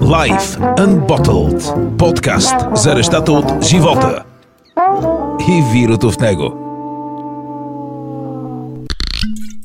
Life Unbottled. Подкаст за нещата от живота и вирото в него.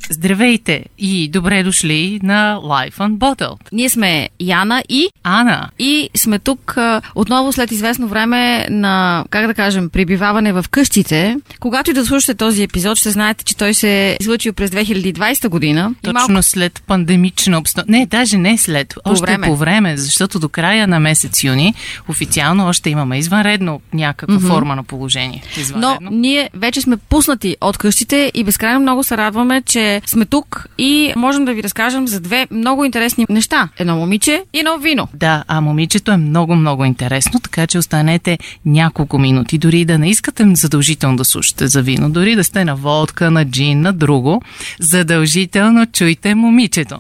Здравейте и добре дошли на Life Unbottled. Ние сме Яна и Ана. и сме тук а, отново след известно време на, как да кажем, прибиваване в къщите. Когато и да слушате този епизод, ще знаете, че той се е излъчил през 2020 година. Точно малко- след пандемична обстановка. Не, даже не след. По още време. по време, защото до края на месец юни официално още имаме извънредно някаква форма на положение. Но Извънредно. ние вече сме пуснати от къщите и безкрайно много се радваме, че сме тук и можем да ви разкажем за две много интересни неща. Едно момиче и едно вино. Да, а момичето е много-много интересно, така че останете няколко минути. Дори да не искате задължително да слушате за вино, дори да сте на водка, на джин, на друго, задължително чуйте момичето.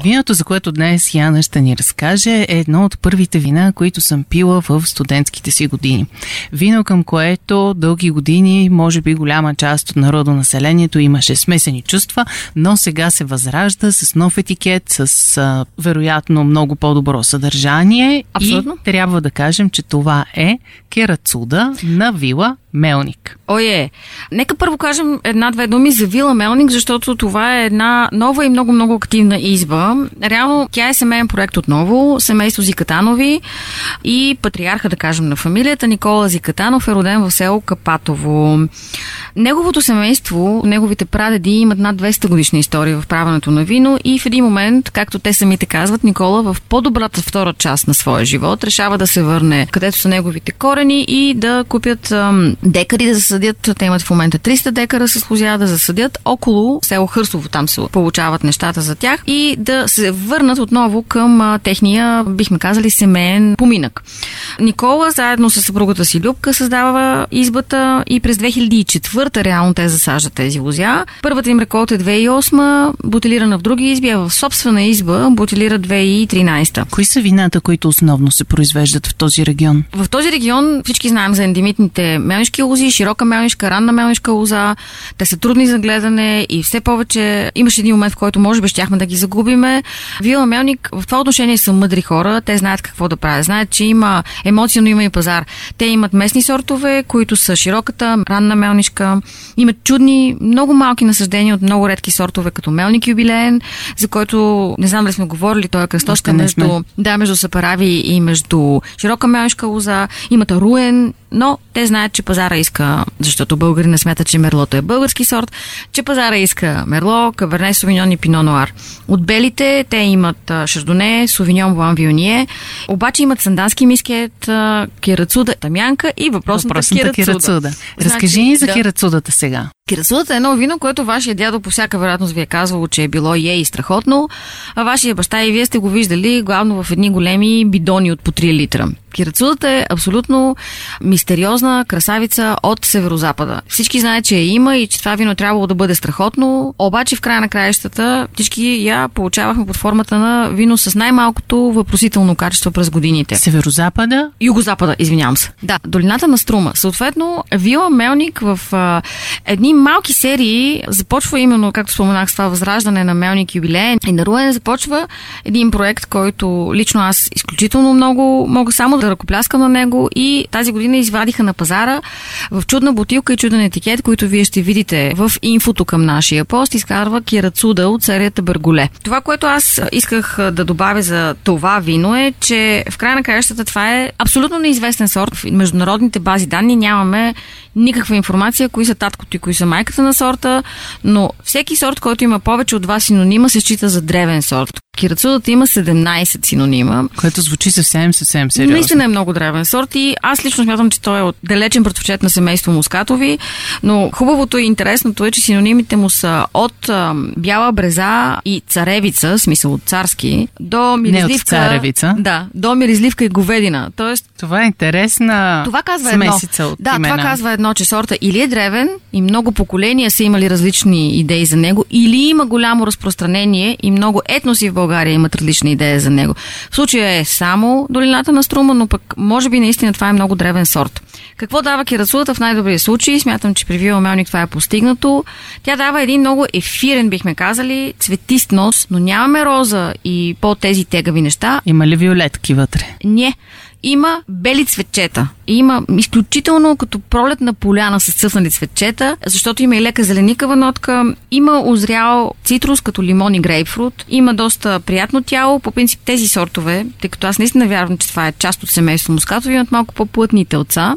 Виното, за което днес Яна ще ни разкаже, е едно от първите вина, които съм пила в студентските си години. Вино, към което дълги години, може би голяма част от народонаселението имаше смесени чувства, но сега се възражда с нов етикет, с а, вероятно много по-добро съдържание. Абсолютно. И трябва да кажем, че това е керацуда на вила Мелник. Ое, нека първо кажем една-две думи за Вила Мелник, защото това е една нова и много-много активна изба. Реално тя е семейен проект отново, семейство Зикатанови и патриарха, да кажем, на фамилията Никола Зикатанов е роден в село Капатово. Неговото семейство, неговите прадеди имат над 200 годишна история в правенето на вино и в един момент, както те самите казват, Никола в по-добрата втора част на своя живот решава да се върне където са неговите корени и да купят декари да засадят. Те имат в момента 300 декара с лозя да засадят около село Хърсово. Там се получават нещата за тях и да се върнат отново към а, техния, бихме казали, семейен поминък. Никола заедно с съпругата си Любка създава избата и през 2004 реално те засаждат тези лозя. Първата им реколта е 2008, бутилирана в други изби, а в собствена изба бутилира 2013. Кои са вината, които основно се произвеждат в този регион? В този регион всички знаем за ендемитните мелнишки лози, широка мелнишка, ранна мелнишка лоза. Те са трудни за гледане и все повече имаше един момент, в който може би щяхме да ги загубиме. Вила Мелник в това отношение са мъдри хора, те знаят какво да правят. Знаят, че има емоция, но има и пазар. Те имат местни сортове, които са широката, ранна мелнишка. Имат чудни, много малки насъждения от много редки сортове, като мелник юбилеен, за който не знам дали сме говорили, той е кръсточка между да, между Сапарави и между широка мелнишка лоза. Имат руен, но те знаят, че пазара иска, защото българина смята, че мерлото е български сорт, че пазара иска мерло, каберне, сувиньон и пино нуар. От белите те имат шардоне, сувиньон, блан, вионие, обаче имат сандански мискет, кирацуда, тамянка и въпросната, Въпросната кирацуда. кирацуда. Значи, Разкажи ни за да. кирацудата сега. Кирасудата е едно вино, което вашия дядо по всяка вероятност ви е казвало, че е било е и страхотно, а вашия баща и вие сте го виждали главно в едни големи бидони от по 3 литра. Кирацудата е абсолютно мистериозна красавица от северозапада. Всички знаят, че я има и че това вино е трябвало да бъде страхотно, обаче в края на краищата всички я получавахме под формата на вино с най-малкото въпросително качество през годините. Северозапада Югозапада, извинявам се. Да, долината на Струма. Съответно, Вила Мелник в а, едни малки серии започва именно, както споменах, с това възраждане на Мелник юбилеен и на Руен започва един проект, който лично аз изключително много мога само да ръкопляскам на него и тази година извадиха на пазара в чудна бутилка и чуден етикет, който вие ще видите в инфото към нашия пост, изкарва Кирацуда от серията Берголе. Това, което аз исках да добавя за това вино е, че в края на краищата това е абсолютно неизвестен сорт. В международните бази данни нямаме никаква информация, кои са таткото и кои са майката на сорта, но всеки сорт, който има повече от два синонима, се счита за древен сорт. Кирацудата има 17 синонима. което звучи съвсем, съвсем сериозно. Наистина е много древен сорт и аз лично смятам, че той е от далечен братовчет на семейство мускатови, но хубавото и интересното е, че синонимите му са от а, бяла бреза и царевица, смисъл от царски, до миризливка. царевица. Да, до миризливка и говедина. Тоест, Това е интересна това казва едно. смесица от да, имена. това казва едно. едно, че сорта или е древен и много поколения са имали различни идеи за него, или има голямо разпространение и много етноси в България имат различни идеи за него. В случая е само долината на Струма, но пък може би наистина това е много древен сорт. Какво дава кирацулата в най-добрия случай? Смятам, че при Вила Мелник това е постигнато. Тя дава един много ефирен, бихме казали, цветист нос, но нямаме роза и по тези тегави неща. Има ли виолетки вътре? Не има бели цветчета. Има изключително като пролетна поляна с цъфнали цветчета, защото има и лека зеленикава нотка, има озрял цитрус като лимон и грейпфрут, има доста приятно тяло. По принцип тези сортове, тъй като аз наистина вярвам, че това е част от семейство мускатови, имат малко по-плътни телца,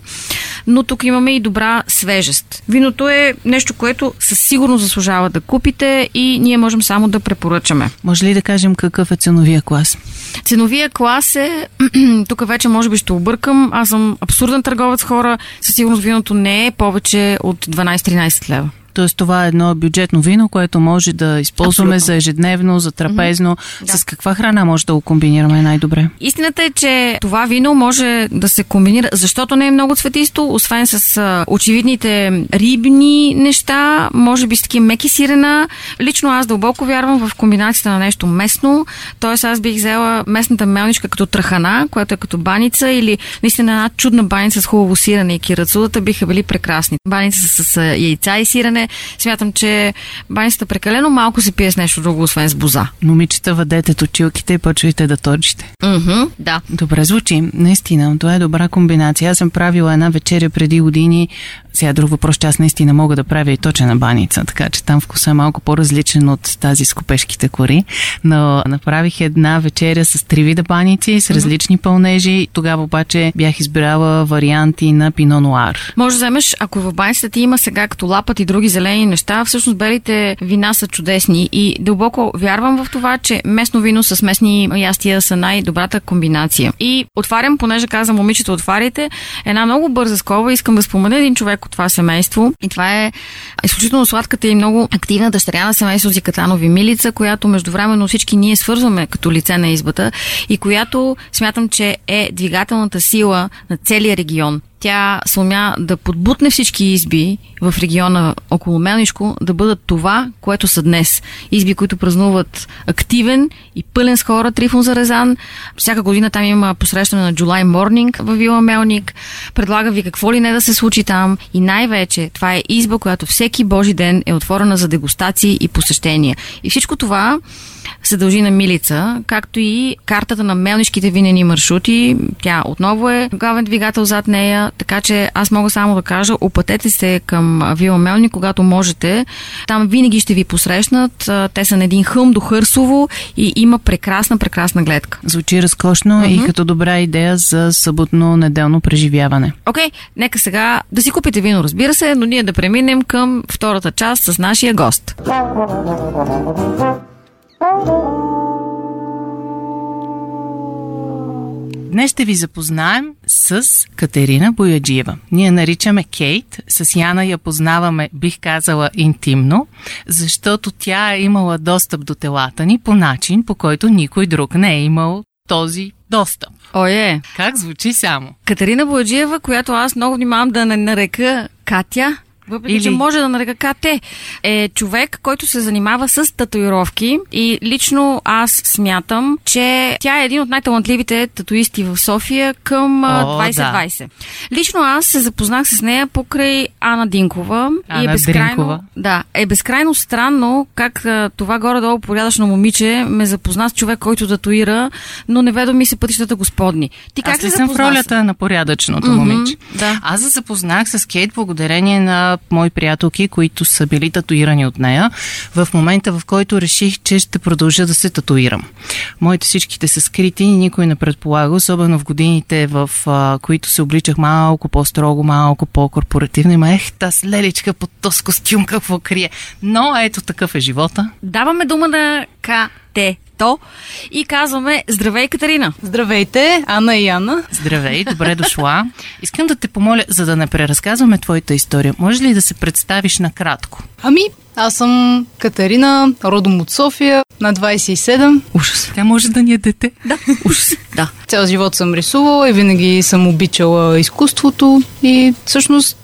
но тук имаме и добра свежест. Виното е нещо, което със сигурност заслужава да купите и ние можем само да препоръчаме. Може ли да кажем какъв е ценовия клас? Ценовия клас е, тук вече може би ще объркам, аз съм абсурден търговец хора, със сигурност виното не е повече от 12-13 лева. Тоест това е едно бюджетно вино, което може да използваме Абсолютно. за ежедневно, за трапезно. Mm-hmm. С каква храна може да го комбинираме най-добре? Истината е, че това вино може да се комбинира, защото не е много цветисто, освен с а, очевидните рибни неща, може би с такива меки сирена. Лично аз дълбоко вярвам в комбинацията на нещо местно, т.е. аз бих взела местната мелничка като трахана, която е като баница или наистина една чудна баница с хубаво сирене и кирацулата биха били прекрасни. Баница с, с яйца и сирене смятам, че баницата прекалено малко се пие с нещо друго, освен с боза. Момичета, въдете точилките и почвайте да точите. Mm-hmm, да. Добре звучи. Наистина, това е добра комбинация. Аз съм правила една вечеря преди години. Сега друг въпрос, че аз наистина мога да правя и точена баница, така че там вкусът е малко по-различен от тази с копешките кори. Но направих една вечеря с три вида баници, с различни пълнежи. Тогава обаче бях избирала варианти на пино нуар. Може да вземеш, ако в баницата ти има сега като лапът и други зелени неща, всъщност белите вина са чудесни и дълбоко вярвам в това, че местно вино с местни ястия са най-добрата комбинация. И отварям, понеже каза момичето, отваряйте, една много бърза скоба. Искам да спомена един човек от това семейство. И това е изключително сладката и много активна дъщеря на семейство Зикатанови Милица, която междувременно всички ние свързваме като лице на избата и която смятам, че е двигателната сила на целия регион тя сумя да подбутне всички изби в региона около Мелнишко да бъдат това, което са днес. Изби, които празнуват активен и пълен с хора Трифон Зарезан. Всяка година там има посрещане на July Morning в Вила Мелник. Предлага ви какво ли не да се случи там и най-вече това е изба, която всеки божи ден е отворена за дегустации и посещения. И всичко това се дължи на Милица, както и картата на мелнишките винени маршрути. Тя отново е главен двигател зад нея, така че аз мога само да кажа, опътете се към Вила Мелни, когато можете. Там винаги ще ви посрещнат. Те са на един хълм до Хърсово и има прекрасна, прекрасна гледка. Звучи разкошно mm-hmm. и като добра идея за съботно-неделно преживяване. Окей, okay, нека сега да си купите вино, разбира се, но ние да преминем към втората част с нашия гост. Днес ще ви запознаем с Катерина Бояджиева. Ние наричаме Кейт, с Яна я познаваме, бих казала, интимно, защото тя е имала достъп до телата ни по начин, по който никой друг не е имал този достъп. Ое! Как звучи само? Катерина Бояджиева, която аз много внимавам да не нарека Катя, въпреки, Или... че може да нарека КТ, е човек, който се занимава с татуировки и лично аз смятам, че тя е един от най-талантливите татуисти в София към О, 2020. Да. Лично аз се запознах с нея покрай Ана Динкова Ана и е безкрайно, Дринкова. да, е безкрайно странно как това горе-долу порядъчно момиче ме запозна с човек, който татуира, но не ведо ми се пътищата господни. Ти как аз ли съм в ролята на порядъчното mm-hmm, момиче? Да. Аз се запознах с Кейт благодарение на мои приятелки, които са били татуирани от нея, в момента в който реших, че ще продължа да се татуирам. Моите всичките са скрити и никой не предполага, особено в годините, в а, които се обличах малко по-строго, малко по-корпоративно. Има ех, тази леличка под този костюм какво крие. Но ето такъв е живота. Даваме дума на КТ то и казваме Здравей, Катерина! Здравейте, Анна и Анна. Здравей, добре дошла. Искам да те помоля, за да не преразказваме твоята история, може ли да се представиш накратко? Ами, аз съм Катерина, родом от София, на 27. Ужас. Тя може да ни е дете. Да, ужас. Да. Цял живот съм рисувала и винаги съм обичала изкуството и всъщност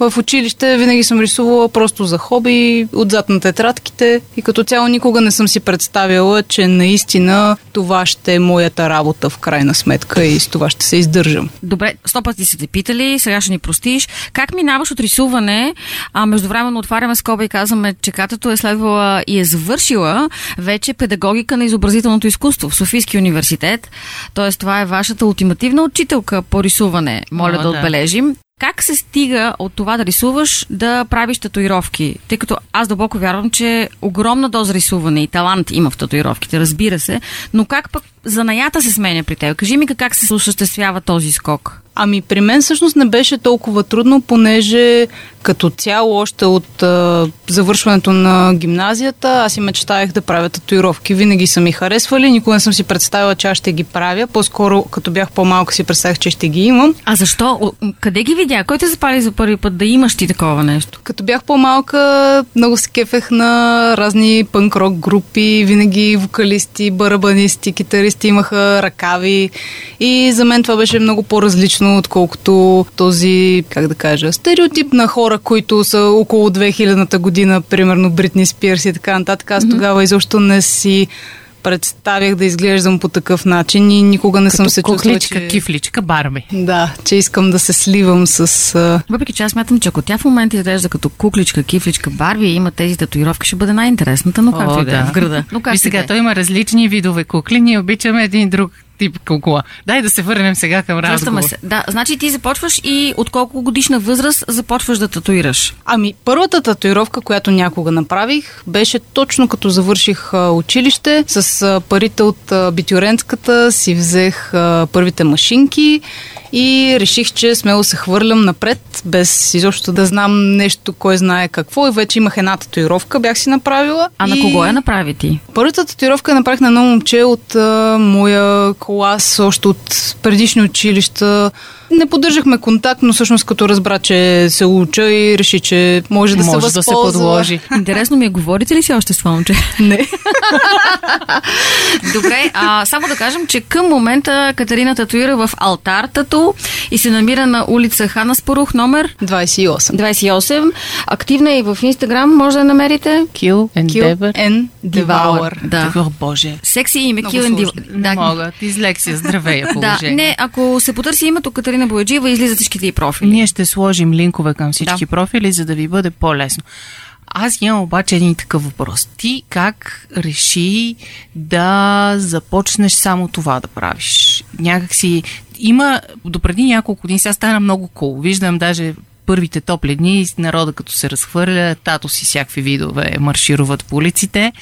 в училище винаги съм рисувала просто за хоби, отзад на тетрадките и като цяло никога не съм си представяла, че наистина това ще е моята работа в крайна сметка и с това ще се издържам. Добре, сто пъти са те питали, сега ще ни простиш. Как минаваш от рисуване, а междувременно отваряме скоба и казваме, че катето е следвала и е завършила вече педагогика на изобразителното изкуство в Софийския университет. Тоест, това е вашата ултимативна учителка по рисуване, моля О, да да. отбележим. Как се стига от това да рисуваш да правиш татуировки? Тъй като аз дълбоко вярвам, че огромна доза рисуване и талант има в татуировките, разбира се, но как пък занаята се сменя при теб? Кажи ми как се осъществява този скок. Ами при мен всъщност не беше толкова трудно, понеже като цяло още от а, завършването на гимназията аз и мечтаях да правя татуировки. Винаги са ми харесвали, никога не съм си представила, че аз ще ги правя. По-скоро, като бях по-малка, си представях, че ще ги имам. А защо? Къде ги видя? Кой те запали за първи път да имаш ти такова нещо? Като бях по-малка, много се кефех на разни пънк-рок групи, винаги вокалисти, барабанисти, китаристи имаха ръкави и за мен това беше много по-различно, отколкото този, как да кажа, стереотип на хора, които са около 2000-та година, примерно Бритни Спирс и така нататък. Аз тогава изобщо не си представях да изглеждам по такъв начин и никога не съм се чувствала, Кукличка, че... кифличка, барби. Да, че искам да се сливам с... Въпреки че аз смятам, че ако тя в момента изглежда като кукличка, кифличка, Барби и има тези татуировки, ще бъде най-интересната, но както и да е, в града. Но И как сега сега, той има различни видове кукли. Ние обичаме един друг тип кукла. Дай да се върнем сега към разговор. Се. Да, значи ти започваш и от колко годишна възраст започваш да татуираш? Ами, първата татуировка, която някога направих, беше точно като завърших а, училище. С а, парите от а, битюренската си взех първите машинки и реших, че смело се хвърлям напред, без изобщо да знам нещо, кой знае какво. И вече имах една татуировка, бях си направила. А на и... кого я направи ти? Първата татуировка направих на едно момче от а, моя клас, още от предишни училища. Не поддържахме контакт, но всъщност като разбра, че се уча и реши, че може да Може се да се възползва. подложи. Интересно ми е, говорите ли си още с това момче? Не. Добре, а, само да кажем, че към момента Катерина татуира в алтар тату и се намира на улица Хана Спорух, номер 28. 28. Активна е и в Инстаграм, може да я намерите. Kill and Kill Devour. and Devour. Да. О, боже. Секси име, Много Kill and. Devour. Не мога. Дизлексия, здравея Да, положение. не, ако се потърси името Катерина Бояджиева, излизат всичките и профили. Ние ще сложим линкове към всички Да. профили, за да ви бъде по-лесно. Аз имам обаче един такъв въпрос. Ти как реши да започнеш само това да правиш? Някак си... Има... Допреди няколко години сега стана много кул. Виждам даже първите топли дни, народа като се разхвърля, тато си всякакви видове маршируват по улиците.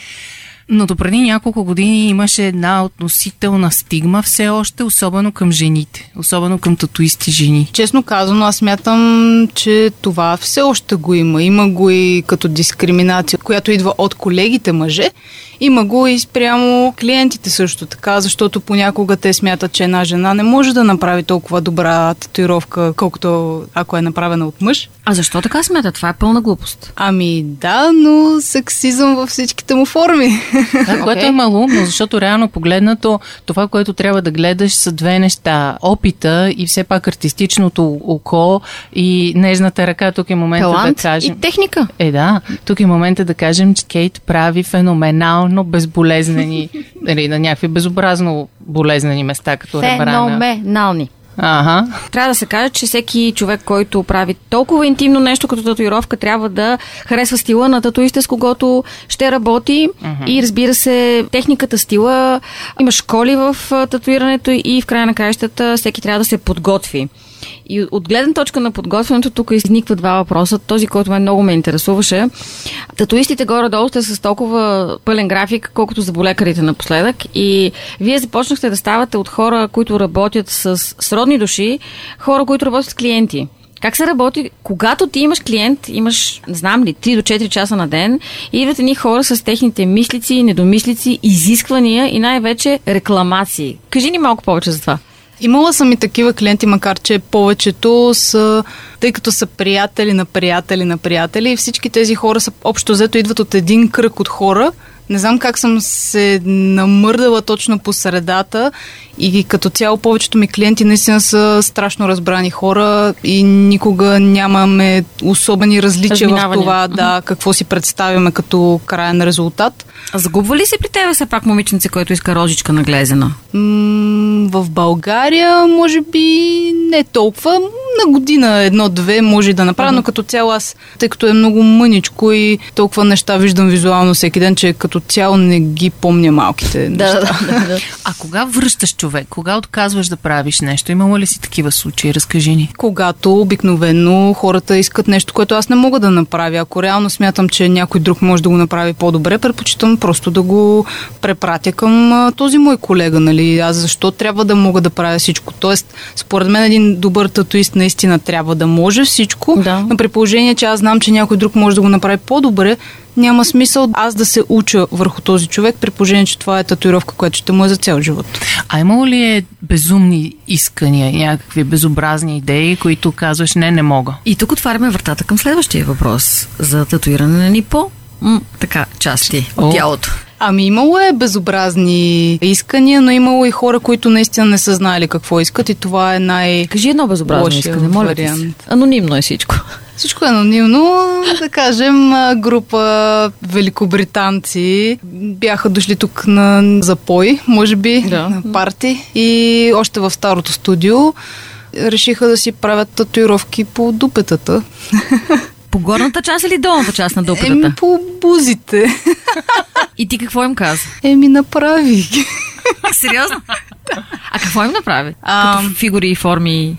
Но допреди няколко години имаше една относителна стигма все още, особено към жените, особено към татуисти жени. Честно казано, аз смятам, че това все още го има. Има го и като дискриминация, която идва от колегите мъже. Има го и спрямо клиентите също така, защото понякога те смятат, че една жена не може да направи толкова добра татуировка, колкото ако е направена от мъж. А защо така смята? Това е пълна глупост. Ами да, но сексизъм във всичките му форми. Това, което е малумно, защото реално погледнато това, което трябва да гледаш са две неща. Опита и все пак артистичното око и нежната ръка. Тук е момента Талант да кажем... и техника. Е, да. Тук е момента да кажем, че Кейт прави феноменално безболезнени, нали, на някакви безобразно болезнени места, като ребрана. Феноменални. Ага. Трябва да се каже, че всеки човек, който прави толкова интимно нещо като татуировка, трябва да харесва стила на татуиста, с когото ще работи. И разбира се, техниката, стила. Има школи в татуирането и в края на краищата всеки трябва да се подготви. И от гледна точка на подготвянето, тук изниква два въпроса. Този, който мен много ме интересуваше. Татуистите горе-долу сте с толкова пълен график, колкото заболекарите напоследък. И вие започнахте да ставате от хора, които работят с сродни души, хора, които работят с клиенти. Как се работи, когато ти имаш клиент, имаш, не знам ли, 3 до 4 часа на ден, и идват едни хора с техните мислици, недомислици, изисквания и най-вече рекламации. Кажи ни малко повече за това. Имала съм и такива клиенти, макар че повечето са, тъй като са приятели на приятели на приятели, и всички тези хора са общо взето идват от един кръг от хора, Не знам как съм се намърдала точно по средата и като цяло повечето ми клиенти наистина са страшно разбрани хора и никога нямаме особени различия в това, да, какво си представяме като крайен резултат. А загубва ли се при тебе все пак момиченце, който иска рожичка наглезена? М- в България, може би, не толкова. На година едно-две може да направя, uh-huh. но като цяло аз, тъй като е много мъничко и толкова неща виждам визуално всеки ден, че като цяло не ги помня малките неща. Да, да, да. А кога връщаш човек? Кога отказваш да правиш нещо? Имало ли си такива случаи? Разкажи ни. Когато обикновено хората искат нещо, което аз не мога да направя. Ако реално смятам, че някой друг може да го направи по-добре, предпочитам просто да го препратя към а, този мой колега. Нали? Аз защо трябва да мога да правя всичко? Тоест, според мен един добър татуист наистина трябва да може всичко, да. но при положение, че аз знам, че някой друг може да го направи по-добре, няма смисъл аз да се уча върху този човек, при положение, че това е татуировка, която ще му е за цял живот. А имало ли е безумни искания, някакви безобразни идеи, които казваш не, не мога? И тук отваряме вратата към следващия въпрос за татуиране на ни по м- така, части от тялото. Ами имало е безобразни искания, но имало и хора, които наистина не са знаели какво искат и това е най- Кажи едно безобразно искане, моля вариант. Анонимно е всичко. Всичко е анонимно. Да кажем, група великобританци бяха дошли тук на запой, може би, да. на парти и още в старото студио решиха да си правят татуировки по дупетата. По горната част или долната част на дупетата? Еми по бузите. И ти какво им каза? Еми направи ги. Сериозно? А какво им направи? А, Като фигури и форми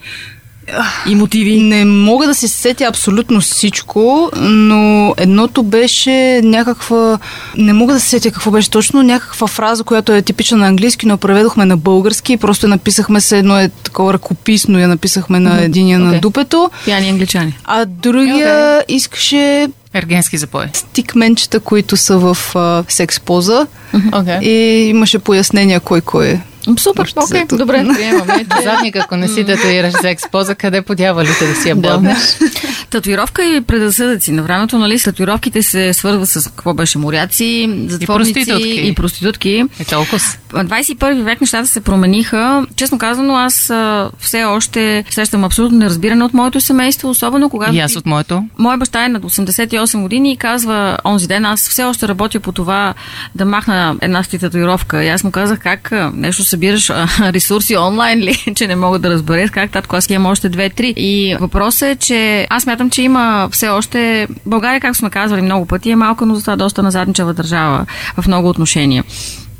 и мотиви? Не мога да се сетя абсолютно всичко, но едното беше някаква... Не мога да се сетя какво беше точно, някаква фраза, която е типична на английски, но преведохме на български и просто написахме се едно е такова ръкописно, я написахме на единия okay. на дупето. Пияни англичани. А другия okay. искаше Ергенски запой. Стикменчета, които са в а, секс поза. Okay. И имаше пояснения кой кой е. Супер, окей, okay, добре, приемаме. Задник, ако не си татуираш за експоза, къде по дяволите да си я боднеш? Татуировка и предразсъдъци. На времето, нали, с татуировките се свързва с какво беше моряци, затворници и проститутки. И проститутки. Е толкова. 21 век нещата се промениха. Честно казано, аз а, все още срещам абсолютно неразбиране от моето семейство, особено когато... И аз от моето. Моя баща е на 88 години и казва онзи ден, аз все още работя по това да махна една си татуировка. И аз му казах как нещо събираш ресурси онлайн ли, че не мога да разбера. Как татко аз имам още две-три. И въпросът е, че аз мятам, че има все още... България, както сме казвали много пъти, е малка, но за това доста назадничава държава в много отношения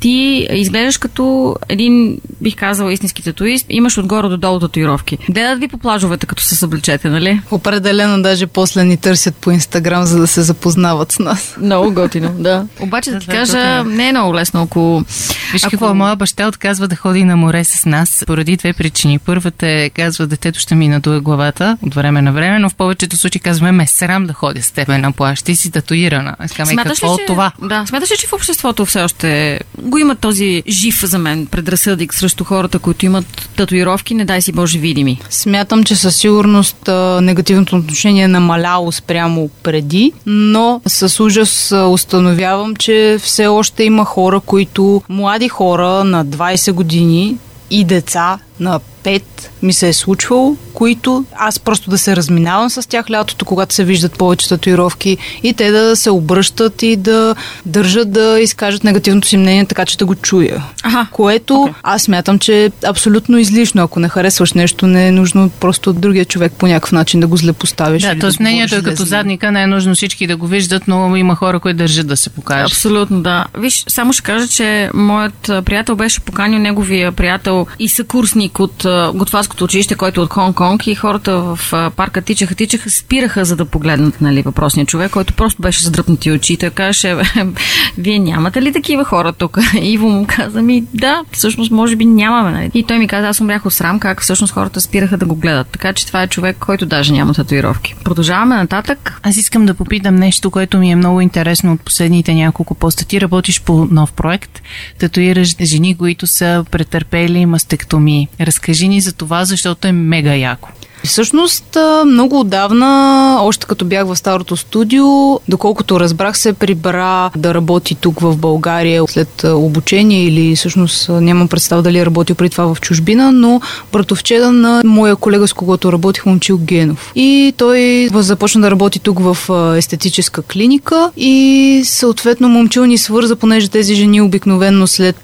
ти изглеждаш като един, бих казала, истински татуист. Имаш отгоре до долу татуировки. Гледат ви по плажовете, като се съблечете, нали? Определено, даже после ни търсят по Инстаграм, за да се запознават с нас. Много готино, да. Обаче да ти кажа, не е много лесно, ако... Виж ако... какво, моя баща отказва да ходи на море с нас поради две причини. Първата е, казва, детето ще ми надуе главата от време на време, но в повечето случаи казваме, ме срам да ходя с тебе на плащ. Ти си татуирана. Искаме, какво ли, че... това? Да, смяташ ли, че в обществото все още го има този жив за мен предразсъдик срещу хората, които имат татуировки, не дай си Боже видими? Смятам, че със сигурност негативното отношение е намаляло спрямо преди, но с ужас установявам, че все още има хора, които, млади хора на 20 години и деца на 5 ми се е случвало, които аз просто да се разминавам с тях лятото, когато се виждат повече татуировки и те да се обръщат и да държат да изкажат негативното си мнение, така че да го чуя. Ага. Което okay. аз смятам, че е абсолютно излишно. Ако не харесваш нещо, не е нужно просто от другия човек по някакъв начин да го злепоставиш. Да, т.е. Да мнението е като задника, не е нужно всички да го виждат, но има хора, които държат да се покажат. Абсолютно, да. Виж, само ще кажа, че моят приятел беше поканил неговия приятел и съкурсник от готварското училище, който е от Хонг-Конг и хората в парка тичаха, тичаха, спираха за да погледнат нали, въпросния човек, който просто беше задръпнати очи. Той каже, вие нямате ли такива хора тук? Иво му каза ми, да, всъщност може би нямаме. Нали? И той ми каза, аз умрях от срам, как всъщност хората спираха да го гледат. Така че това е човек, който даже няма татуировки. Продължаваме нататък. Аз искам да попитам нещо, което ми е много интересно от последните няколко поста. Ти работиш по нов проект, татуираш жени, които са претърпели мастектомии. Разкажи ни за това, защото е мега яко. Всъщност, много отдавна, още като бях в старото студио, доколкото разбрах се, прибра да работи тук в България след обучение или всъщност нямам представа дали е работил преди това в чужбина, но братовчеда на моя колега, с когото работих, Момчил Генов. И той започна да работи тук в естетическа клиника и съответно Момчил ни свърза, понеже тези жени обикновенно след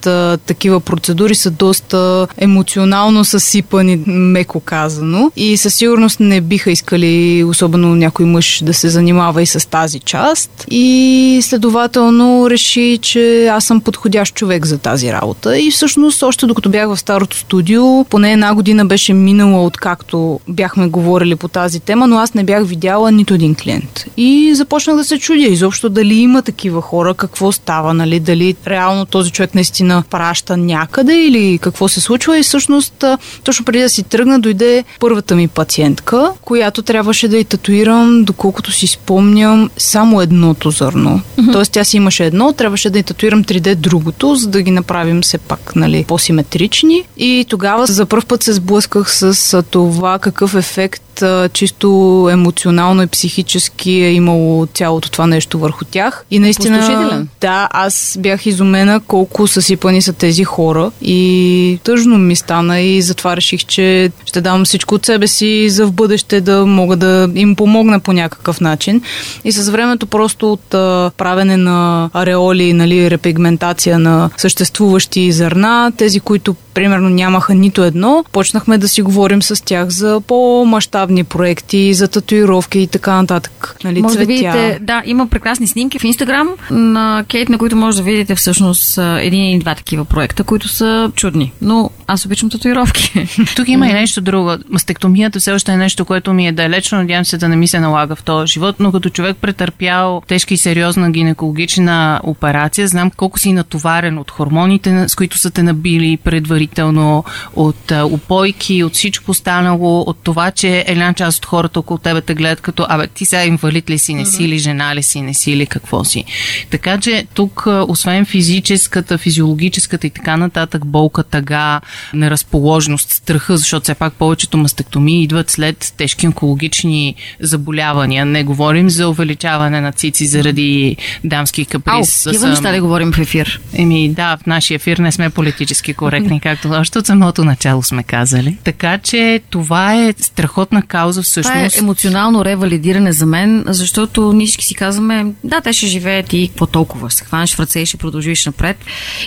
такива процедури са доста емоционално съсипани, меко казано. И със сигурност не биха искали, особено някой мъж, да се занимава и с тази част. И следователно реши, че аз съм подходящ човек за тази работа. И всъщност, още докато бях в старото студио, поне една година беше минала откакто бяхме говорили по тази тема, но аз не бях видяла нито един клиент. И започнах да се чудя изобщо дали има такива хора, какво става, нали, дали реално този човек наистина праща някъде или какво се случва. И всъщност, точно преди да си тръгна, дойде първата ми пациентка, която трябваше да й татуирам, доколкото си спомням, само едното зърно. Mm-hmm. Тоест тя си имаше едно, трябваше да й татуирам 3D другото, за да ги направим все пак нали, по-симетрични. И тогава за първ път се сблъсках с това какъв ефект чисто емоционално и психически е имало цялото това нещо върху тях. И наистина, да, аз бях изумена колко съсипани са тези хора и тъжно ми стана и затова реших, че ще давам всичко от себе си за в бъдеще да мога да им помогна по някакъв начин. И с времето просто от а, правене на ареоли, нали, репигментация на съществуващи зърна, тези, които примерно нямаха нито едно, почнахме да си говорим с тях за по-масштабни проекти, за татуировки и така нататък. Нали, може цветя. да видите, да, има прекрасни снимки в Инстаграм на Кейт, на които може да видите всъщност един или два такива проекта, които са чудни. Но аз обичам татуировки. Тук има и нещо друго. Мастектомията все още е нещо, което ми е далечно. Надявам се да не ми се налага в този живот, но като човек претърпял тежка и сериозна гинекологична операция, знам колко си натоварен от хормоните, с които са те набили предварително, от упойки, от всичко останало, от това, че една част от хората около тебе те гледат като, абе, ти сега инвалид ли си, не си ли, жена ли си, не си ли, какво си. Така че тук, освен физическата, физиологическата и така нататък, болка, тъга, неразположеност, страха, защото все пак повечето мастектомии идват след тежки онкологични заболявания. Не говорим за увеличаване на цици заради дамски каприз. Ау, тива неща ли говорим в ефир? Еми да, в нашия ефир не сме политически коректни, както още от самото начало сме казали. Така че това е страхотна кауза всъщност. Това е емоционално ревалидиране за мен, защото ние всички си казваме, да, те ще живеят и какво толкова. Се хванеш в ръце и ще продължиш напред.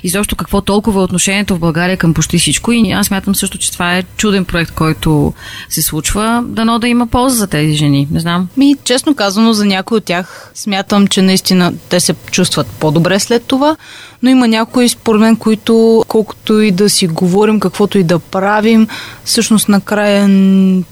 И защо какво толкова е отношението в България към почти всичко. И аз мятам също, че това е чуден проект, който се случва. Дано да има полза за тези жени. Не знам. Ми, честно казано, за някои от тях смятам, че наистина те се чувстват по-добре след това, но има някои, според мен, които колкото и да си говорим, каквото и да правим, всъщност накрая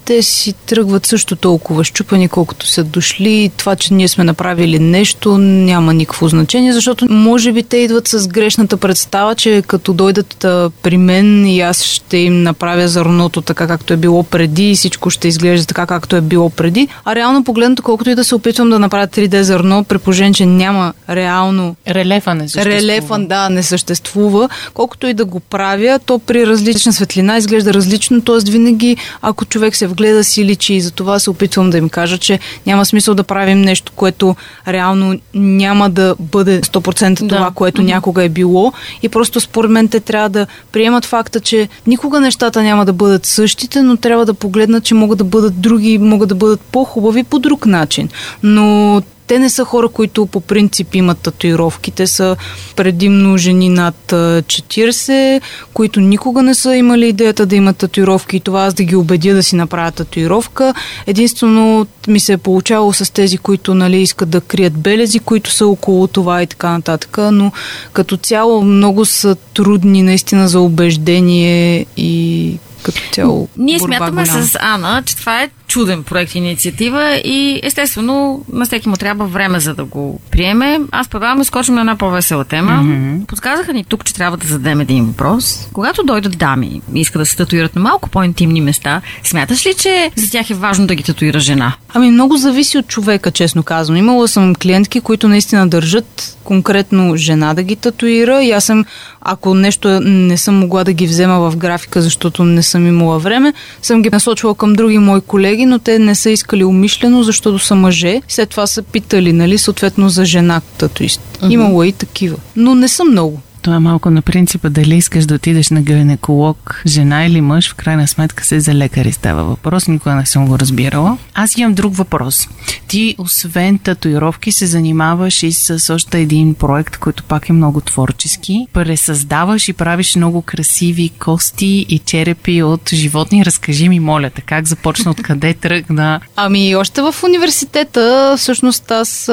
те си тръгват също толкова щупани, колкото са дошли. Това, че ние сме направили нещо, няма никакво значение, защото може би те идват с грешната представа, че като дойдат а, при мен и аз ще им направя зърното така, както е било преди и всичко ще изглежда така, както е било преди. А реално погледнато, колкото и да се опитвам да направя 3D зърно, при положение, че няма реално релефа не съществува. Релефа, да, не съществува. Колкото и да го правя, то при различна светлина изглежда различно, т.е. винаги, ако човек се вгледа, си личи и за това се опитвам да им кажа, че няма смисъл да правим нещо, което реално няма да бъде 100% това, да. което някога е било и просто според мен те трябва да приемат факта, че никога нещата няма да бъдат същите, но трябва да погледнат, че могат да бъдат други, могат да бъдат по-хубави по друг начин. Но те не са хора, които по принцип имат татуировки. Те са предимно жени над 40, които никога не са имали идеята да имат татуировки и това аз да ги убедя да си направят татуировка. Единствено ми се е получавало с тези, които нали, искат да крият белези, които са около това и така нататък, но като цяло много са трудни наистина за убеждение и като цяло. Ние смятаме голяма. с Ана, че това е чуден проект, инициатива и естествено на всеки му трябва време за да го приеме. Аз предлагам да скочим на една по-весела тема. Mm-hmm. Подсказаха ни тук, че трябва да зададем един въпрос. Когато дойдат дами и искат да се татуират на малко по-интимни места, смяташ ли, че за тях е важно да ги татуира жена? Ами много зависи от човека, честно казвам. Имала съм клиентки, които наистина държат конкретно жена да ги татуира и аз съм, ако нещо не съм могла да ги взема в графика, защото не съм имала време, съм ги насочвала към други мои колеги, но те не са искали умишлено, защото са мъже. След това са питали, нали, съответно за жена татуист. Uh-huh. Имало и такива. Но не са много. Това е малко на принципа дали искаш да отидеш на гинеколог, жена или мъж, в крайна сметка се за лекари става въпрос, никога не съм го разбирала. Аз имам друг въпрос. Ти, освен татуировки, се занимаваш и с още един проект, който пак е много творчески. Пресъздаваш и правиш много красиви кости и черепи от животни. Разкажи ми, моля те, как започна, откъде тръгна? Ами, още в университета, всъщност аз,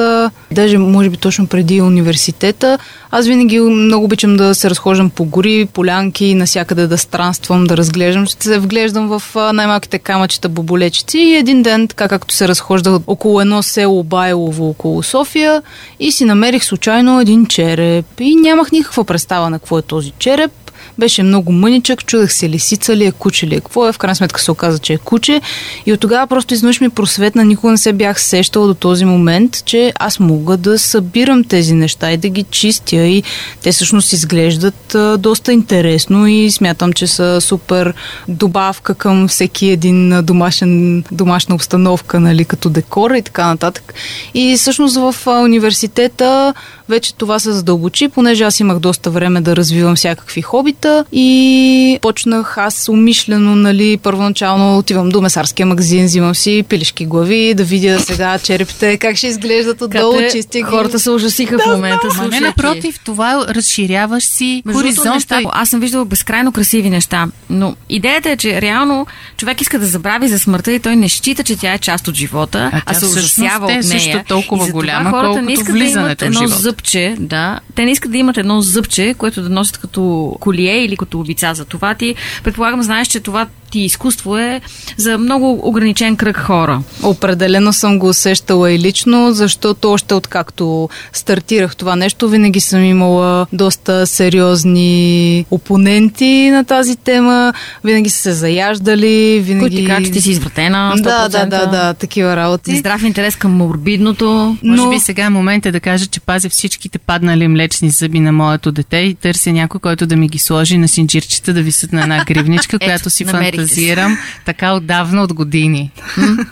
даже може би точно преди университета, аз винаги много обичам да се разхождам по гори, полянки, насякъде да странствам, да разглеждам. Ще се вглеждам в най-малките камъчета боболечици и един ден, така както се разхождах около едно село Байлово, около София и си намерих случайно един череп и нямах никаква представа на какво е този череп. Беше много мъничък, чудах се лисица ли е, куче ли е, какво е. В крайна сметка се оказа, че е куче. И от тогава просто изведнъж ми просветна, никога не се бях сещала до този момент, че аз мога да събирам тези неща и да ги чистя. И те всъщност изглеждат доста интересно и смятам, че са супер добавка към всеки един домашен, домашна обстановка, нали, като декора и така нататък. И всъщност в университета вече това се задълбочи, понеже аз имах доста време да развивам всякакви хобита и почнах аз умишлено, нали, първоначално отивам до месарския магазин, взимам си пилешки глави, да видя сега черепите, как ще изглеждат отдолу, чисти Хората се ужасиха да, в момента. Да, не, напротив, това разширяваш си хоризонта. Аз съм виждала безкрайно красиви неща, но идеята е, че реално човек иска да забрави за смъртта и той не счита, че тя е част от живота, а, а се ужасява от нея. също толкова голяма, колкото не искат влизането да имат едно зъбче, да. Те не искат да имат едно зъбче, което да носят като колие или като обица за това. Ти, предполагам, знаеш, че това ти изкуство е за много ограничен кръг хора. Определено съм го усещала и лично, защото още откакто стартирах това нещо, винаги съм имала доста сериозни опоненти на тази тема, винаги са се заяждали, винаги... Които ти че ти си извратена, 100%. Да, да, да, да, такива работи. Здрав интерес към морбидното. Но... Може би сега е момент да кажа, че пазя всичките паднали млечни зъби на моето дете и търся някой, който да ми ги сложи на синджирчета да висят на една гривничка, която си фантазира фантазирам така отдавна от години.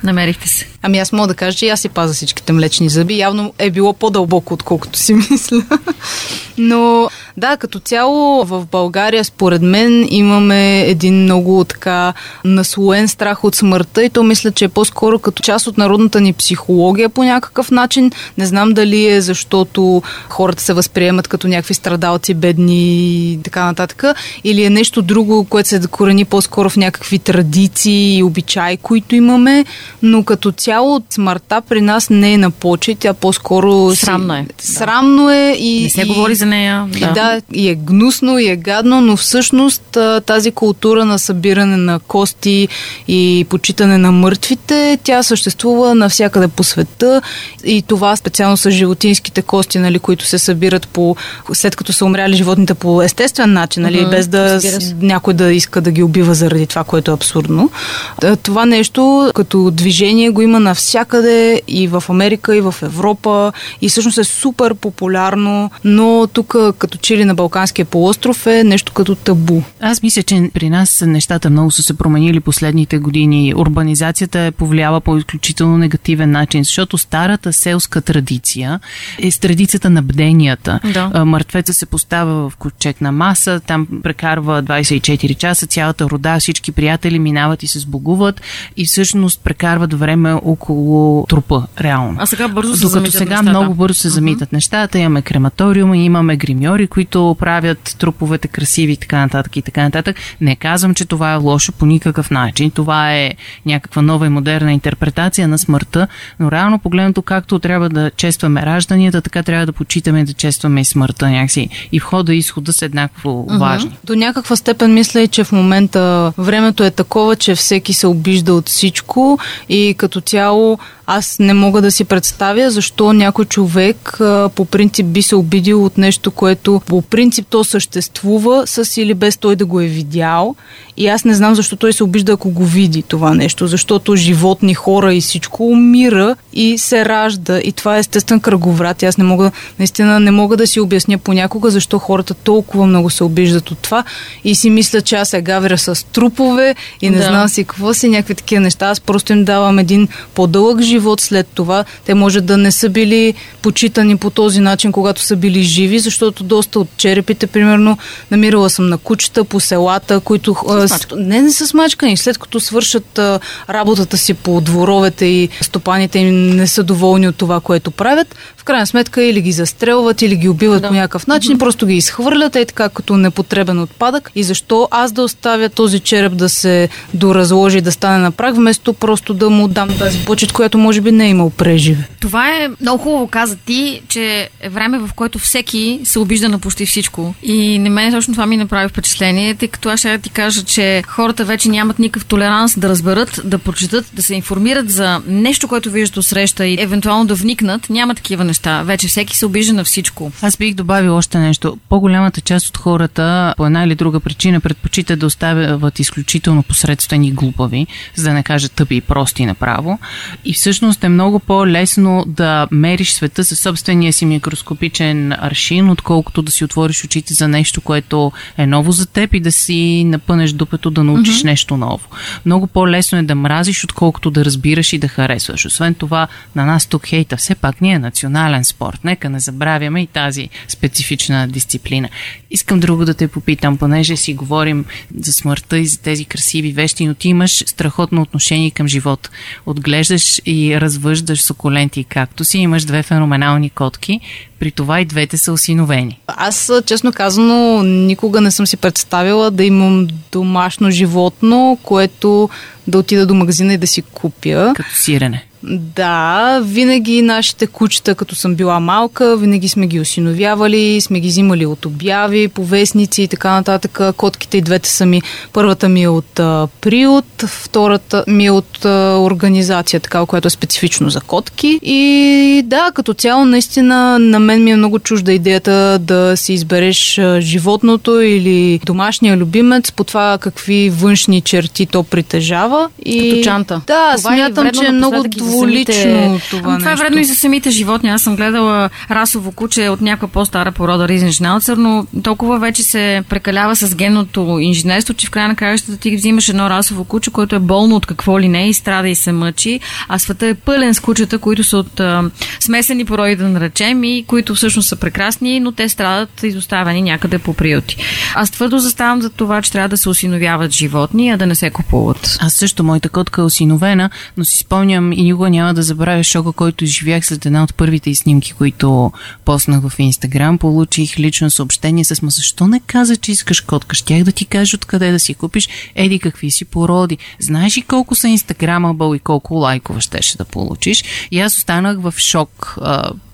намерихте се. Ами аз мога да кажа, че аз си паза всичките млечни зъби. Явно е било по-дълбоко, отколкото си мисля. Но да, като цяло в България, според мен, имаме един много така наслоен страх от смъртта и то мисля, че е по-скоро като част от народната ни психология по някакъв начин. Не знам дали е защото хората се възприемат като някакви страдалци, бедни и така нататък, или е нещо друго, което се корени по-скоро в някакви традиции и обичаи, които имаме, но като цяло смъртта при нас не е на почет, тя по-скоро... Срамно е. Срамно е и... Не се и, говори за нея. Да. да, и е гнусно, и е гадно, но всъщност тази култура на събиране на кости и почитане на мъртвите, тя съществува навсякъде по света. И това специално с животинските кости, нали, които се събират по, след като са умряли животните по естествен начин, нали, mm-hmm, без да някой да иска да ги убива заради това, което е абсурдно. Това нещо като движение го има навсякъде и в Америка, и в Европа и всъщност е супер популярно, но тук като че ли на Балканския полуостров е нещо като табу. Аз мисля, че при нас нещата много са се променили последните години. Урбанизацията е повлияла по изключително негативен начин, защото старата селска традиция е с традицията на бденията. Да. Мъртвеца се поставя в ковчег на маса, там прекарва 24 часа, цялата рода, всички приятели минават и се сбогуват и всъщност прекарват време около трупа, реално. А сега бързо се Докато сега нещата. много бързо се замитат uh-huh. нещата, имаме крематориум, имаме гримьори, които правят труповете красиви и така нататък и така нататък. Не казвам, че това е лошо по никакъв начин. Това е някаква нова и модерна интерпретация на смъртта, но реално погледнато както трябва да честваме ражданията, така трябва да почитаме да честваме и смъртта някакси. И входа и изхода са еднакво uh-huh. важни. До някаква степен мисля, че в момента времето е такова, че всеки се обижда от всичко и като цяло аз не мога да си представя защо някой човек а, по принцип би се обидил от нещо, което по принцип то съществува с или без той да го е видял. И аз не знам защо той се обижда, ако го види това нещо, защото животни, хора и всичко умира и се ражда. И това е естествен кръговрат. И аз не мога, наистина не мога да си обясня понякога защо хората толкова много се обиждат от това и си мислят, че аз се гавря с трупове и не да. знам си какво си, някакви такива неща. Аз просто им давам един по-дълъг живот след това. Те може да не са били почитани по този начин, когато са били живи, защото доста от черепите, примерно, намирала съм на кучета по селата, които... Не, не са смачкани. След като свършат а, работата си по дворовете и стопаните им не са доволни от това, което правят, в крайна сметка или ги застрелват, или ги убиват да. по някакъв начин, mm-hmm. просто ги изхвърлят, е така като непотребен отпадък. И защо аз да оставя този череп да се доразложи, да стане на прак, вместо просто да му дам тази почет, която може би не е имал преживе. Това е много хубаво каза ти, че е време, в което всеки се обижда на почти всичко. И не мен точно това ми направи впечатление, тъй като аз ще ти кажа, че хората вече нямат никакъв толеранс да разберат, да прочитат, да се информират за нещо, което виждат среща и евентуално да вникнат. Няма такива неща. Вече всеки се обижда на всичко. Аз бих добавил още нещо. По-голямата част от хората по една или друга причина предпочитат да оставят изключително посредствени глупави, за да не кажа тъпи и прости направо. И всъщност е много по-лесно да мериш света със собствения си микроскопичен аршин, отколкото да си отвориш очите за нещо, което е ново за теб и да си напънеш дупето да научиш mm-hmm. нещо ново. Много по-лесно е да мразиш, отколкото да разбираш и да харесваш. Освен това, на нас тук хейта все пак ни е национален спорт. Нека не забравяме и тази специфична дисциплина. Искам друго да те попитам, понеже си говорим за смъртта и за тези красиви вещи, но ти имаш страхотно отношение към живота. Отглеждаш и развъждаш суколенти както си, имаш две феноменални котки, при това и двете са осиновени. Аз, честно казано, никога не съм си представила да имам домашно животно, което да отида до магазина и да си купя. Като сирене. Да, винаги нашите кучета, като съм била малка, винаги сме ги осиновявали, сме ги взимали от обяви, повестници и така нататък. Котките и двете са ми. Първата ми е от а, приют, втората ми е от а, организация, така, която е специфично за котки. И да, като цяло, наистина, на мен ми е много чужда идеята да си избереш животното или домашния любимец по това какви външни черти то притежава. И... Като чанта. Да, това е смятам, е че е много двулично самите... това ами, Това е вредно и за самите животни. Аз съм гледала расово куче от някаква по-стара порода Ризеншнауцер, но толкова вече се прекалява с генното инженерство, че в края на краищата ти взимаш едно расово куче, което е болно от какво ли не и страда и се мъчи, а света е пълен с кучета, които са от а, смесени породи, да наречем, и които всъщност са прекрасни, но те страдат изоставени някъде по приюти. Аз твърдо заставам за това, че трябва да се осиновяват животни, а да не се купуват. Аз също, моята котка е осиновена, но си спомням и никога няма да забравя шока, който изживях след една от първите снимки, които поснах в Инстаграм. Получих лично съобщение с ма защо не каза, че искаш котка? Щях да ти кажа откъде да си купиш. Еди какви си породи. Знаеш ли колко са инстаграмабъл и колко лайкова щеше да получиш? И аз останах в шок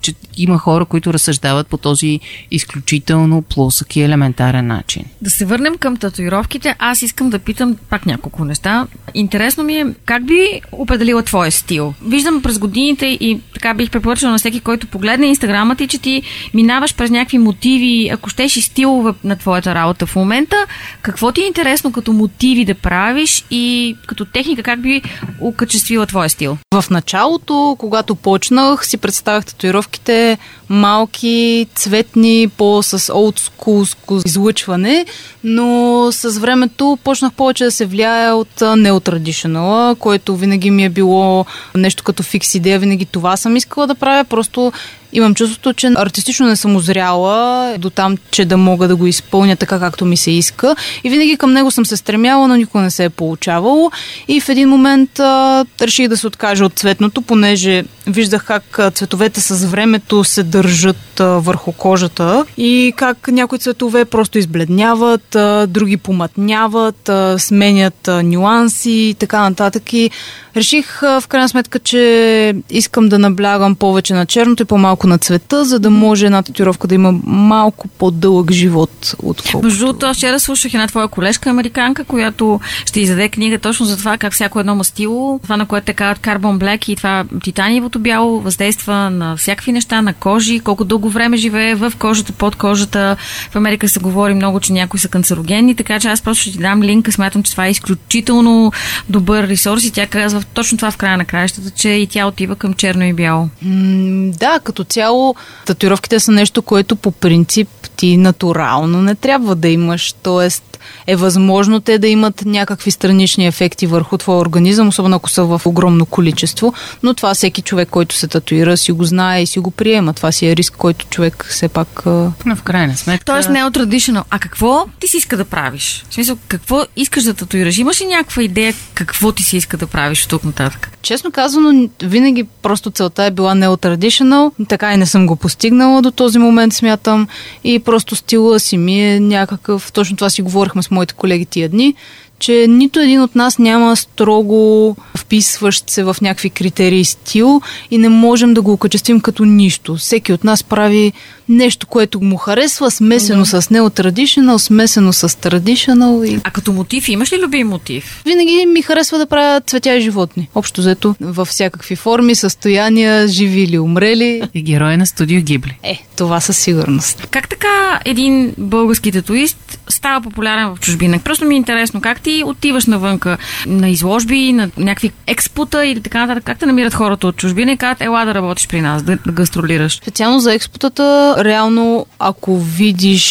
че има хора, които разсъждават по този изключително плосък и елементарен начин. Да се върнем към татуировките. Аз искам да питам пак няколко неща. Интересно ми е, как би определила твоя стил? Виждам през годините и така бих препоръчала на всеки, който погледне инстаграма ти, че ти минаваш през някакви мотиви, ако щеш и стилове на твоята работа в момента. Какво ти е интересно като мотиви да правиш и като техника, как би окачествила твоя стил? В началото, когато почнах, си представях татуировки обложките малки, цветни, по-с олдскулско излъчване, но с времето почнах повече да се влияя от неотрадишнала, което винаги ми е било нещо като фикс идея, винаги това съм искала да правя, просто имам чувството, че артистично не съм озряла до там, че да мога да го изпълня така, както ми се иска. И винаги към него съм се стремяла, но никога не се е получавало. И в един момент а, реших да се откажа от цветното, понеже виждах как цветовете с времето се държат а, върху кожата и как някои цветове просто избледняват, а, други помътняват, а, сменят а, нюанси и така нататък. И реших а, в крайна сметка, че искам да наблягам повече на черното и по-малко малко на цвета, за да може една татуировка да има малко по-дълъг живот. Отколкото... Между другото, аз вчера слушах една твоя колежка американка, която ще издаде книга точно за това как всяко едно мастило, това на което те казват карбон блек и това титаниевото бяло въздейства на всякакви неща, на кожи, колко дълго време живее в кожата, под кожата. В Америка се говори много, че някои са канцерогенни, така че аз просто ще ти дам линка. Смятам, че това е изключително добър ресурс и тя казва точно това в края на краищата, че и тя отива към черно и бяло. М, да, като цяло татуировките са нещо, което по принцип ти натурално не трябва да имаш. Тоест, е възможно те да имат някакви странични ефекти върху твоя организъм, особено ако са в огромно количество, но това всеки човек, който се татуира, си го знае и си го приема. Това си е риск, който човек все пак... Но в крайна сметка... Тоест не е traditional. А какво ти си иска да правиш? В смисъл, какво искаш да татуираш? Имаш ли някаква идея какво ти си иска да правиш от тук нататък? Честно казано, винаги просто целта е била неотрадишнал. Така и не съм го постигнала до този момент, смятам. И просто стила си ми е някакъв... Точно това си говорихме с моите колеги тия дни, че нито един от нас няма строго вписващ се в някакви критерии стил и не можем да го окачествим като нищо. Всеки от нас прави нещо, което му харесва, смесено mm-hmm. с неотрадишнал, смесено с традишнал. И... А като мотив, имаш ли любим мотив? Винаги ми харесва да правя цветя и животни. Общо взето във всякакви форми, състояния, живи или умрели. И герой на студио Гибли. Е, това със сигурност. Как така един български татуист става популярен в чужбина? Просто ми е интересно, как ти отиваш навънка на изложби, на някакви експота или така нататък? Как те намират хората от чужбина и казват, ела да работиш при нас, да, да гастролираш? Специално за експотата реално, ако видиш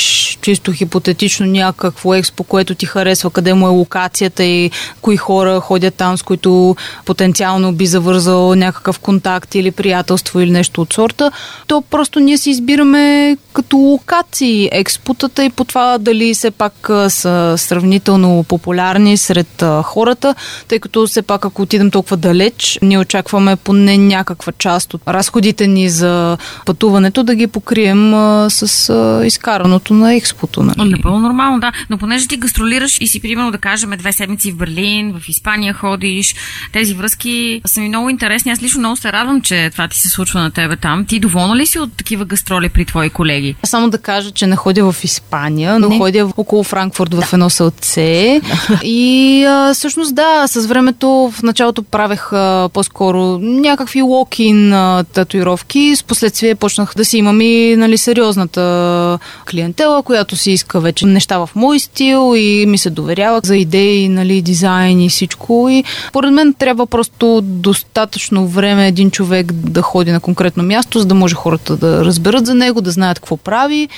чисто хипотетично някакво експо, което ти харесва, къде му е локацията и кои хора ходят там, с които потенциално би завързал някакъв контакт или приятелство или нещо от сорта, то просто ние си избираме като локации експотата и по това дали все пак са сравнително популярни сред хората, тъй като все пак ако отидем толкова далеч, ние очакваме поне някаква част от разходите ни за пътуването да ги покрием с изкараното на експото. Нали? Напълно нормално, да. Но понеже ти гастролираш и си, примерно, да кажем, две седмици в Берлин, в Испания ходиш, тези връзки са ми много интересни. Аз лично много се радвам, че това ти се случва на тебе там. Ти доволна ли си от такива гастроли при твои колеги? Само да кажа, че не ходя в Испания, но не. ходя около Франкфурт в да. едно селце. и а, всъщност да, с времето в началото правех а, по-скоро някакви локин татуировки. С последствие почнах да си имам и нали, сериозната клиентела, която си иска вече неща в мой стил и ми се доверява за идеи, нали, дизайн и всичко. И поред мен трябва просто достатъчно време един човек да ходи на конкретно място, за да може хората да разберат за него, да знаят какво прави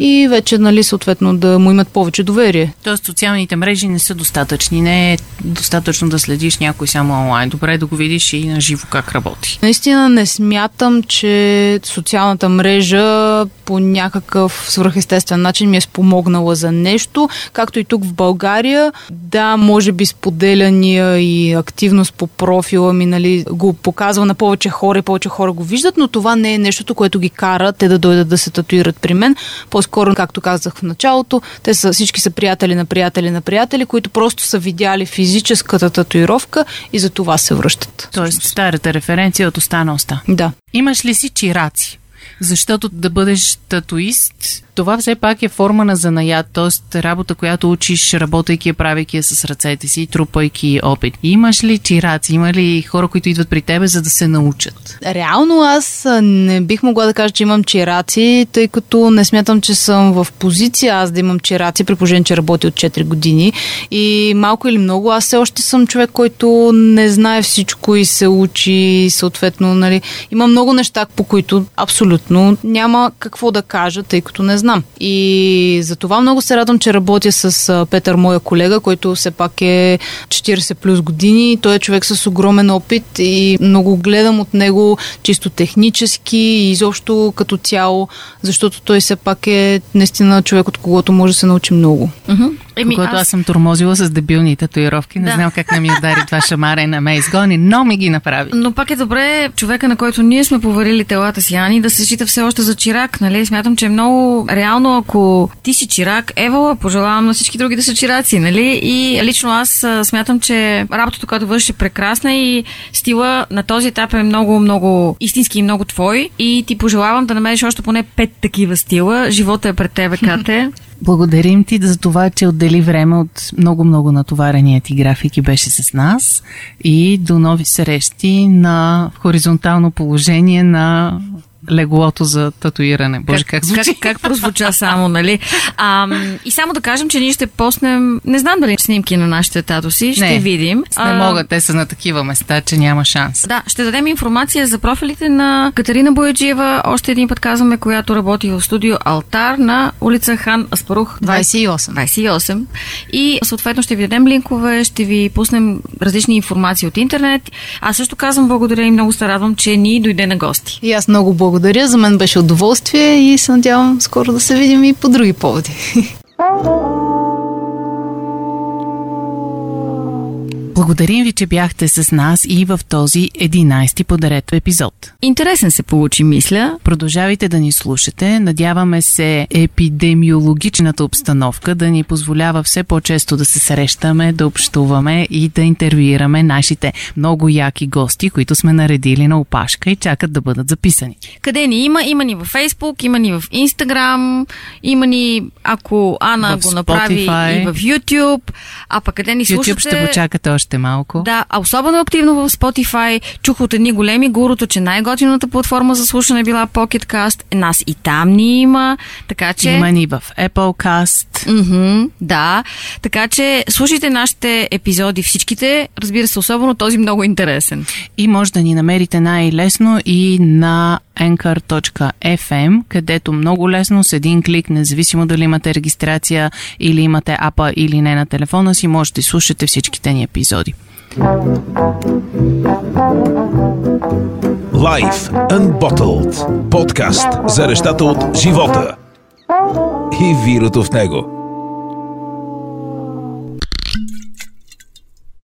и вече, нали, съответно да му имат повече доверие. Тоест социалните мрежи не са достатъчни. Не е достатъчно да следиш някой само онлайн. Добре е да го видиш и на живо как работи. Наистина не смятам, че социалната мрежа по някакъв свръхестествен начин ми е спомогнала за нещо, както и тук в България. Да, може би споделяния и активност по профила ми нали, го показва на повече хора и повече хора го виждат, но това не е нещото, което ги кара те да дойдат да се татуират при мен. По-скоро, както казах в началото, те са, всички са приятели на приятели на приятели, които просто са видяли физическата татуировка и за това се връщат. Тоест старата референция от останалста. Да. Имаш ли си чираци? Защото да бъдеш татуист, това все пак е форма на занаят, т.е. работа, която учиш, работейки я, правейки я с ръцете си, трупайки опит. Имаш ли чираци, има ли хора, които идват при тебе, за да се научат? Реално аз не бих могла да кажа, че имам чираци, тъй като не смятам, че съм в позиция аз да имам чираци, при положение, че работя от 4 години. И малко или много, аз все още съм човек, който не знае всичко и се учи, съответно, нали, има много неща, по които абсолютно няма какво да кажа, тъй като не знам. И за това много се радвам, че работя с Петър, моя колега, който все пак е 40 плюс години. Той е човек с огромен опит и много гледам от него чисто технически и изобщо като цяло, защото той все пак е наистина човек, от когото може да се научи много. Uh-huh. Еми, когато аз... аз съм тормозила с дебилни татуировки, не да. знам как не ми удари това шамара и на ме изгони, но ми ги направи. Но пак е добре човека, на който ние сме поверили телата си, Ани, да се счита все още за чирак, нали? Смятам, че е много реално, ако ти си чирак, евала, пожелавам на всички други да са чираци, нали? И лично аз смятам, че работата, която върши е прекрасна и стила на този етап е много, много истински и много твой. И ти пожелавам да намериш още поне пет такива стила. Живота е пред тебе, Кате. Благодарим ти за това, че отдели време от много-много натоварения ти график и беше с нас. И до нови срещи на хоризонтално положение на леглото за татуиране. Боже, как, как звучи? Как, как прозвуча само, нали? А, и само да кажем, че ние ще поснем, не знам дали снимки на нашите татуси, ще не, видим. Не а, могат, те са на такива места, че няма шанс. Да, ще дадем информация за профилите на Катерина Бояджиева, още един път казваме, която работи в студио Алтар на улица Хан Аспарух 28. 28. И съответно ще ви дадем линкове, ще ви пуснем различни информации от интернет. Аз също казвам благодаря и много се радвам, че ни дойде на гости. И аз много благодаря благодаря. За мен беше удоволствие и се надявам скоро да се видим и по други поводи. Благодарим ви, че бяхте с нас и в този 11-ти подарет епизод. Интересен се получи, мисля. Продължавайте да ни слушате. Надяваме се епидемиологичната обстановка да ни позволява все по-често да се срещаме, да общуваме и да интервюираме нашите много яки гости, които сме наредили на опашка и чакат да бъдат записани. Къде ни има? Има ни във Facebook, има ни в Instagram, има ни, ако Ана в го направи, Spotify. и в YouTube. А пък къде ни слушате? YouTube ще го чакате още още малко. Да, а особено активно в Spotify. Чух от едни големи гурото, че най-готината платформа за слушане е била Pocketcast. Е, нас и там ни има, така че... Има ни в Applecast. Mm-hmm, да, така че слушайте нашите епизоди всичките, разбира се, особено този много интересен. И може да ни намерите най-лесно и на anchor.fm, където много лесно с един клик, независимо дали имате регистрация или имате апа или не на телефона си, можете да слушате всичките ни епизоди. Life Unbottled. Подкаст за нещата от живота и вирото в него.